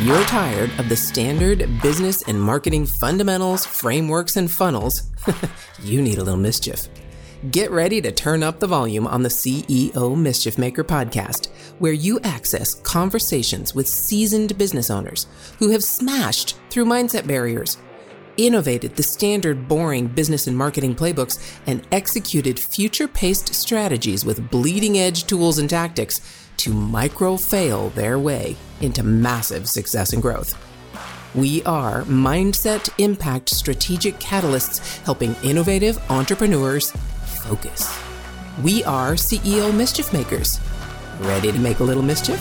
You're tired of the standard business and marketing fundamentals, frameworks, and funnels, you need a little mischief. Get ready to turn up the volume on the CEO Mischief Maker podcast, where you access conversations with seasoned business owners who have smashed through mindset barriers, innovated the standard boring business and marketing playbooks, and executed future paced strategies with bleeding edge tools and tactics to micro fail their way into massive success and growth. We are Mindset Impact Strategic Catalysts helping innovative entrepreneurs focus. We are CEO Mischief Makers. Ready to make a little mischief?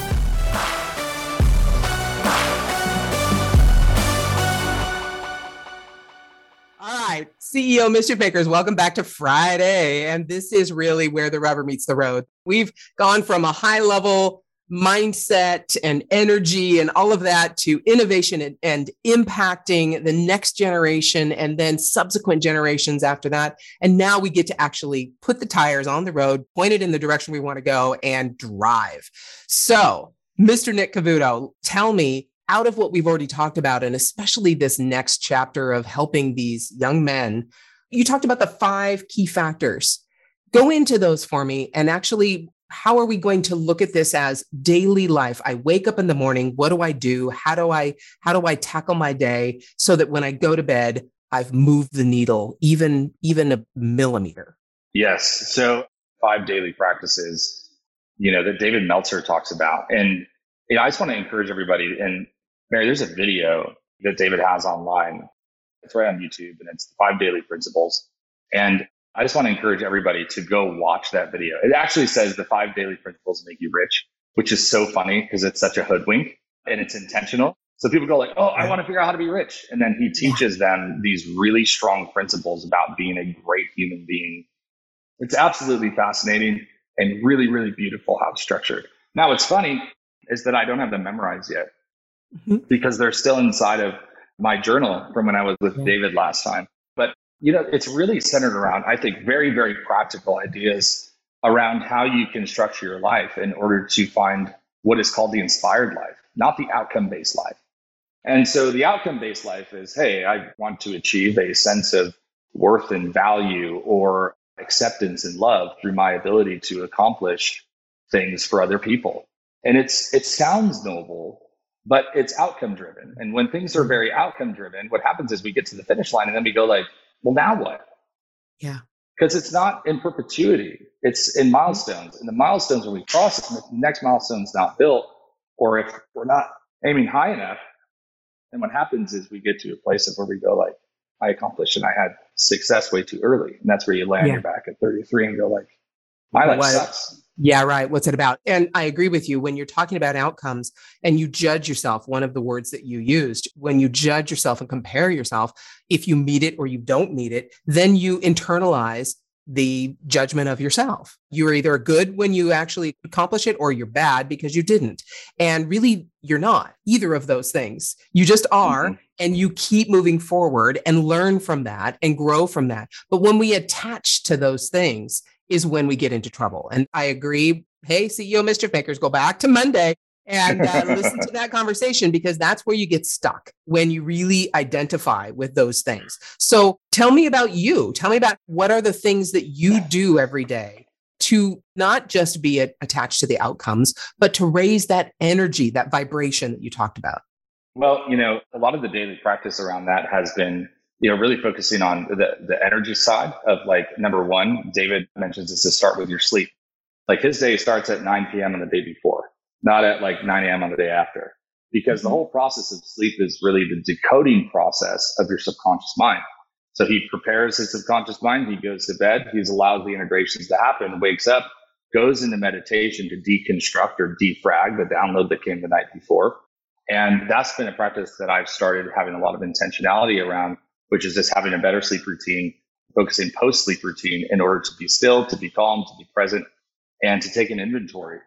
All right, CEO Mischief Makers, welcome back to Friday. And this is really where the rubber meets the road. We've gone from a high level mindset and energy and all of that to innovation and, and, impacting the next generation and then subsequent generations after that. And now we get to actually put the tires on the road, point it in the direction we want to go, and drive. So, Mr. Nick Cavuoto, tell me out of what we've already talked about, and especially this next chapter of helping these young men, you talked about the five key factors. Go into those for me and actually how are we going to look at this as daily life? I wake up in the morning what do i do? How do i how do i tackle my day so that when i go to bed i've moved the needle even even a millimeter? Yes. So five daily practices you know that david meltzer talks about and you know, i just want to encourage everybody and mary there's a video that david has online it's right on youtube and it's the five daily principles and I just want to encourage everybody to go watch that video. It actually says the five daily principles make you rich, which is so funny because it's such a hoodwink and it's intentional. So people go like, "Oh, I want to figure out how to be rich," and then he teaches them these really strong principles about being a great human being. It's absolutely fascinating and really, really beautiful how it's structured. Now, what's funny is that I don't have them memorized yet mm-hmm. because they're still inside of my journal from when I was with David last time But you know, it's really centered around, I think, very, very practical ideas around how you can structure your life in order to find what is called the inspired life, not the outcome based life. And so the outcome based life is hey, I want to achieve a sense of worth and value or acceptance and love through my ability to accomplish things for other people. And it's it sounds noble, but it's outcome driven. And when things are very outcome driven, what happens is we get to the finish line and then we go like, well, now what? Yeah. Because it's not in perpetuity, it's in milestones. And the milestones, when we cross it, the next milestone's not built, or if we're not aiming high enough, then what happens is we get to a place of where we go like, I accomplished and I had success way too early. And that's where you land yeah. your back at 33 and go like, my life sucks. Yeah, right. What's it about? And I agree with you when you're talking about outcomes and you judge yourself, one of the words that you used, when you judge yourself and compare yourself, if you meet it or you don't meet it, then you internalize the judgment of yourself. You're either good when you actually accomplish it or you're bad because you didn't. And really, you're not either of those things. You just are. Mm-hmm. And you keep moving forward and learn from that and grow from that. But when we attach to those things, is when we get into trouble. And I agree. Hey, CEO Mischief Makers, go back to Monday and uh, listen to that conversation because that's where you get stuck when you really identify with those things. So tell me about you. Tell me about what are the things that you do every day to not just be attached to the outcomes, but to raise that energy, that vibration that you talked about. Well, you know, a lot of the daily practice around that has been you know, really focusing on the, the energy side of like number one, David mentions is to start with your sleep. Like his day starts at 9 p.m. on the day before, not at like 9 a.m. on the day after, because the mm-hmm. whole process of sleep is really the decoding process of your subconscious mind. So he prepares his subconscious mind. He goes to bed. He's allowed the integrations to happen, wakes up, goes into meditation to deconstruct or defrag the download that came the night before. And that's been a practice that I've started having a lot of intentionality around which is just having a better sleep routine, focusing post sleep routine in order to be still, to be calm, to be present, and to take an inventory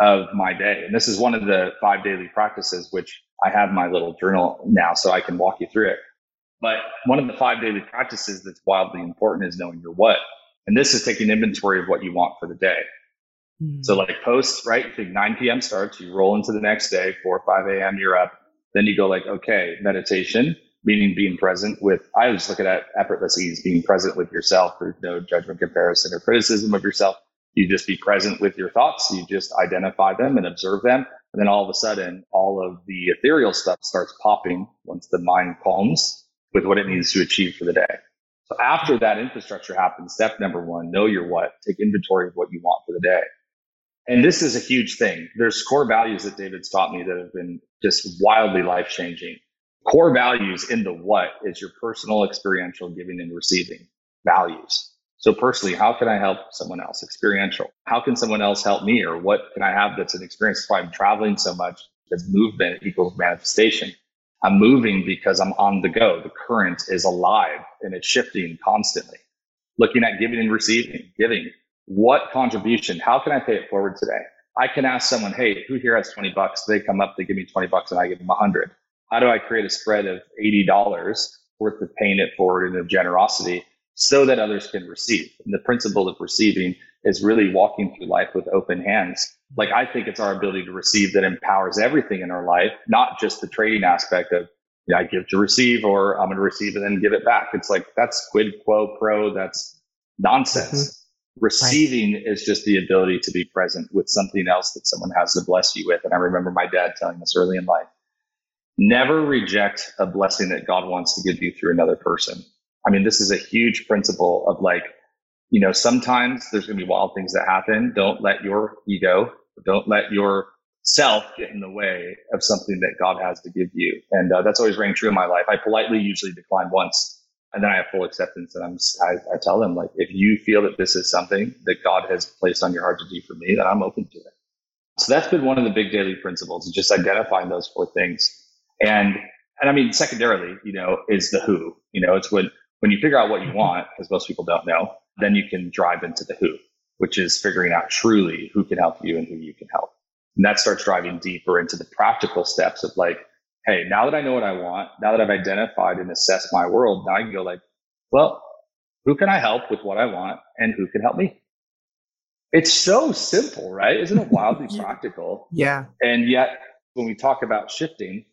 of my day. And this is one of the five daily practices, which I have my little journal now so I can walk you through it. But one of the five daily practices that's wildly important is knowing your what. And this is taking inventory of what you want for the day. Mm-hmm. So like post, right? You think 9 p.m. starts, you roll into the next day, 4 or 5 a.m. you're up. Then you go like, okay, meditation, meaning being present with, I just look at effortless ease, being present with yourself. There's no judgment, comparison, or criticism of yourself. You just be present with your thoughts. You just identify them and observe them. And then all of a sudden, all of the ethereal stuff starts popping once the mind calms with what it needs to achieve for the day. So after that infrastructure happens, step number one, know your what, take inventory of what you want for the day. And this is a huge thing. There's core values that David's taught me that have been just wildly life changing. Core values in the what is your personal experiential giving and receiving values. So personally, how can I help someone else? Experiential. How can someone else help me? Or what can I have that's an experience? That's why I'm traveling so much because movement equals manifestation. I'm moving because I'm on the go. The current is alive and it's shifting constantly. Looking at giving and receiving, giving. What contribution? How can I pay it forward today? I can ask someone, hey, who here has 20 bucks? They come up, they give me 20 bucks and I give them 100. How do I create a spread of $80 worth of paying it forward and of generosity so that others can receive. And the principle of receiving is really walking through life with open hands. Like I think it's our ability to receive that empowers everything in our life, not just the trading aspect of yeah, I give to receive or I'm going to receive and then give it back. It's like that's quid quo pro. That's nonsense. Mm-hmm. Receiving right. is just the ability to be present with something else that someone has to bless you with. And I remember my dad telling us early in life, never reject a blessing that God wants to give you through another person. I mean, this is a huge principle of like, you know, sometimes there's going to be wild things that happen. Don't let your ego, don't let your self get in the way of something that God has to give you. And uh, that's always rang true in my life. I politely usually decline once and then I have full acceptance. And I'm, I, I tell them like, if you feel that this is something that God has placed on your heart to do for me, then I'm open to it. So that's been one of the big daily principles, just identifying those four things. And, and I mean, secondarily, you know, is the who, you know, it's when, when you figure out what you mm-hmm. want, because most people don't know, then you can drive into the who, which is figuring out truly who can help you and who you can help. And that starts driving deeper into the practical steps of like, hey, now that I know what I want, now that I've identified and assessed my world, now I can go like, well, who can I help with what I want and who can help me? It's so simple, right? Isn't it wildly practical? Yeah. And yet, when we talk about shifting,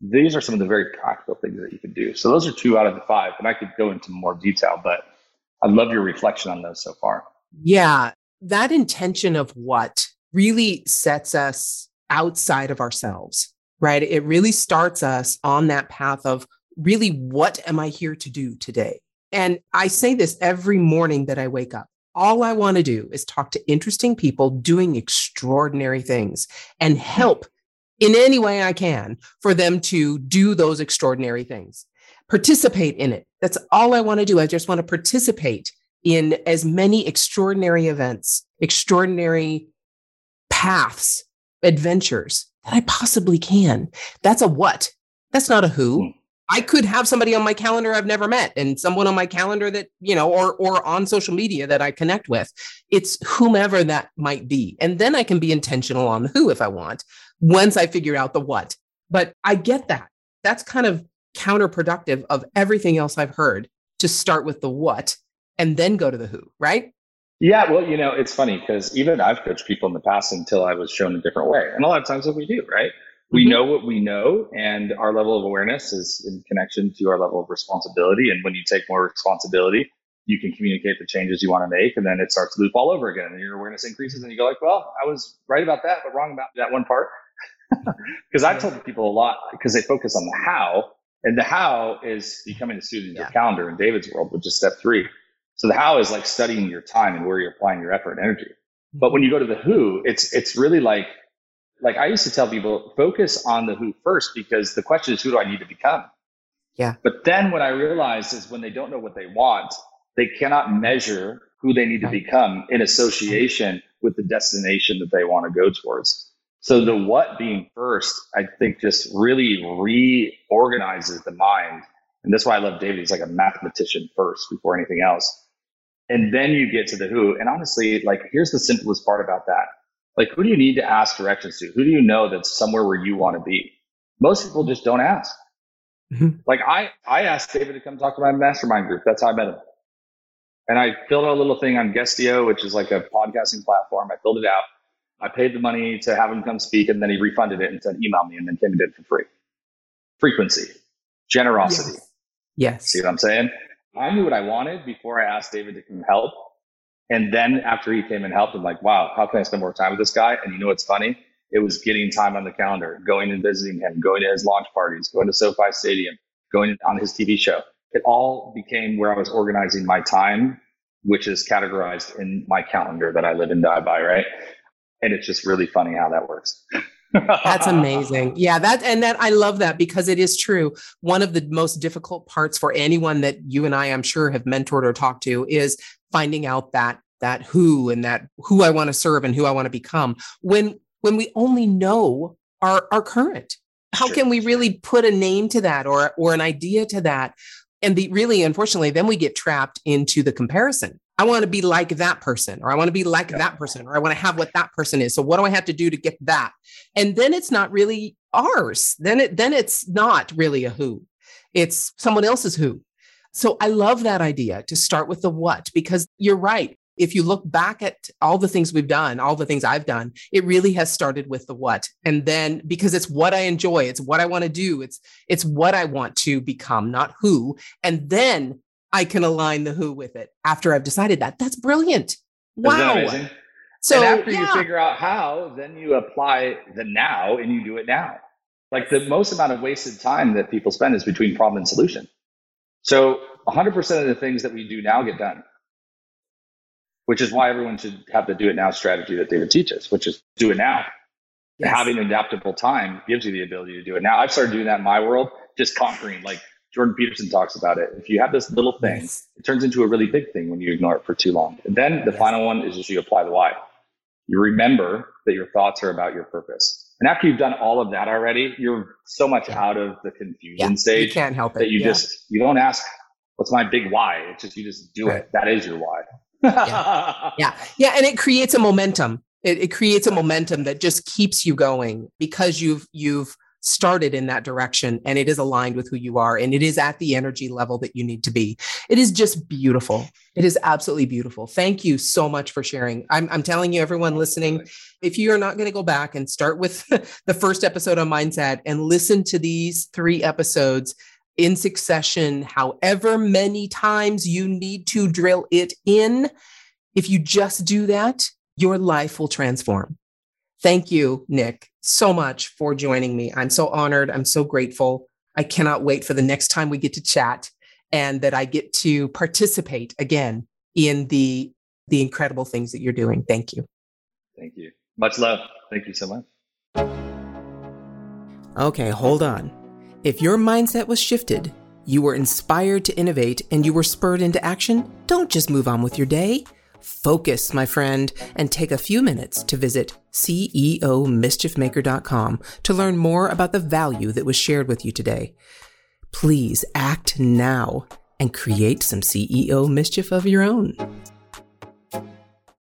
these are some of the very practical things that you can do. So those are two out of the five, and I could go into more detail, but I love your reflection on those so far. Yeah, that intention of what really sets us outside of ourselves, right? It really starts us on that path of really what am I here to do today? And I say this every morning that I wake up. All I want to do is talk to interesting people doing extraordinary things and help in any way I can for them to do those extraordinary things. Participate in it. That's all I want to do. I just want to participate in as many extraordinary events, extraordinary paths, adventures that I possibly can. That's a what. That's not a who. Hmm. I could have somebody on my calendar I've never met and someone on my calendar that, you know, or or on social media that I connect with. It's whomever that might be. And then I can be intentional on who if I want once I figure out the what. But I get that. That's kind of counterproductive of everything else I've heard to start with the what and then go to the who, right? Yeah, well, you know, it's funny because even I've coached people in the past until I was shown a different way. And a lot of times what we do, right? We mm-hmm. know what we know, and our level of awareness is in connection to our level of responsibility. And when you take more responsibility, you can communicate the changes you want to make, and then it starts to loop all over again. And your awareness increases, and you go like, "Well, I was right about that, but wrong about that one part." Because I've told people a lot because they focus on the how, and the how is becoming a student of yeah. your calendar in David's world, which is step three. So the how is like studying your time and where you're applying your effort and energy. But when you go to the who, it's it's really like like I used to tell people focus on the who first because the question is who do I need to become? Yeah. But then what I realized is when they don't know what they want, they cannot measure who they need to become in association with the destination that they want to go towards. So the what being first, I think just really reorganizes the mind. And that's why I love David. He's like a mathematician first before anything else. And then you get to the who. And honestly, like here's the simplest part about that. Like who do you need to ask directions to? Who do you know that's somewhere where you want to be? Most people just don't ask. Mm-hmm. Like I, I asked David to come talk to my mastermind group. That's how I met him. And I filled out a little thing on Guestio, which is like a podcasting platform. I filled it out. I paid the money to have him come speak, and then he refunded it and said, email me, and then came and did it for free. frequency, generosity. Yes. yes. See what I'm saying? I knew what I wanted before I asked David to come help. And then after he came and helped, I'm like, wow, how can I spend more time with this guy? And you know what's funny? It was getting time on the calendar, going and visiting him, going to his launch parties, going to SoFi Stadium, going on his TV show. It all became where I was organizing my time, which is categorized in my calendar that I live and die by, right? And it's just really funny how that works. That's amazing. Yeah, that and that I love that because it is true. One of the most difficult parts for anyone that you and I I'm sure have mentored or talked to is finding out that that who and that who I want to serve and who I want to become when when we only know our our current. How sure. can we really put a name to that or or an idea to that? And the really unfortunately then we get trapped into the comparison I want to be like that person, or I want to be like yeah. that person, or I want to have what that person is. So what do I have to do to get that? And then it's not really ours. Then it then it's not really a who. It's someone else's who. So I love that idea to start with the what, because you're right. If you look back at all the things we've done, all the things I've done, it really has started with the what. And then because it's what I enjoy, it's what I want to do, it's it's what I want to become, not who. And then I can align the who with it after I've decided that. That's brilliant. Wow. So and after yeah. you figure out how, then you apply the now and you do it now. Like the most amount of wasted time that people spend is between problem and solution. So 100% of the things that we do now get done, which is why everyone should have the do it now strategy that David teaches, which is do it now. Yes. Having adaptable time gives you the ability to do it now. I've started doing that in my world, just conquering like Jordan Peterson talks about it. If you have this little thing, yes. it turns into a really big thing when you ignore it for too long. And then the yes. final one is just you apply the why. You remember that your thoughts are about your purpose. And after you've done all of that already, you're so much out of the confusion yeah. stage. You can't help it. That you yeah. just you don't ask, what's my big why? It's just you just do right. it. That is your why. yeah. yeah. Yeah. And it creates a momentum. It, it creates a momentum that just keeps you going because you've you've started in that direction and it is aligned with who you are and it is at the energy level that you need to be. It is just beautiful. It is absolutely beautiful. Thank you so much for sharing. I'm, I'm telling you, everyone listening, if you are not going to go back and start with the first episode on mindset and listen to these three episodes in succession, however many times you need to drill it in, if you just do that, your life will transform. Thank you, Nick, so much for joining me. I'm so honored. I'm so grateful. I cannot wait for the next time we get to chat and that I get to participate again in the the incredible things that you're doing. Thank you. Thank you. Much love. Thank you so much. Okay, hold on. If your mindset was shifted, you were inspired to innovate, and you were spurred into action, don't just move on with your day. Focus, my friend, and take a few minutes to visit CEOmischiefmaker.com to learn more about the value that was shared with you today. Please act now and create some CEO mischief of your own.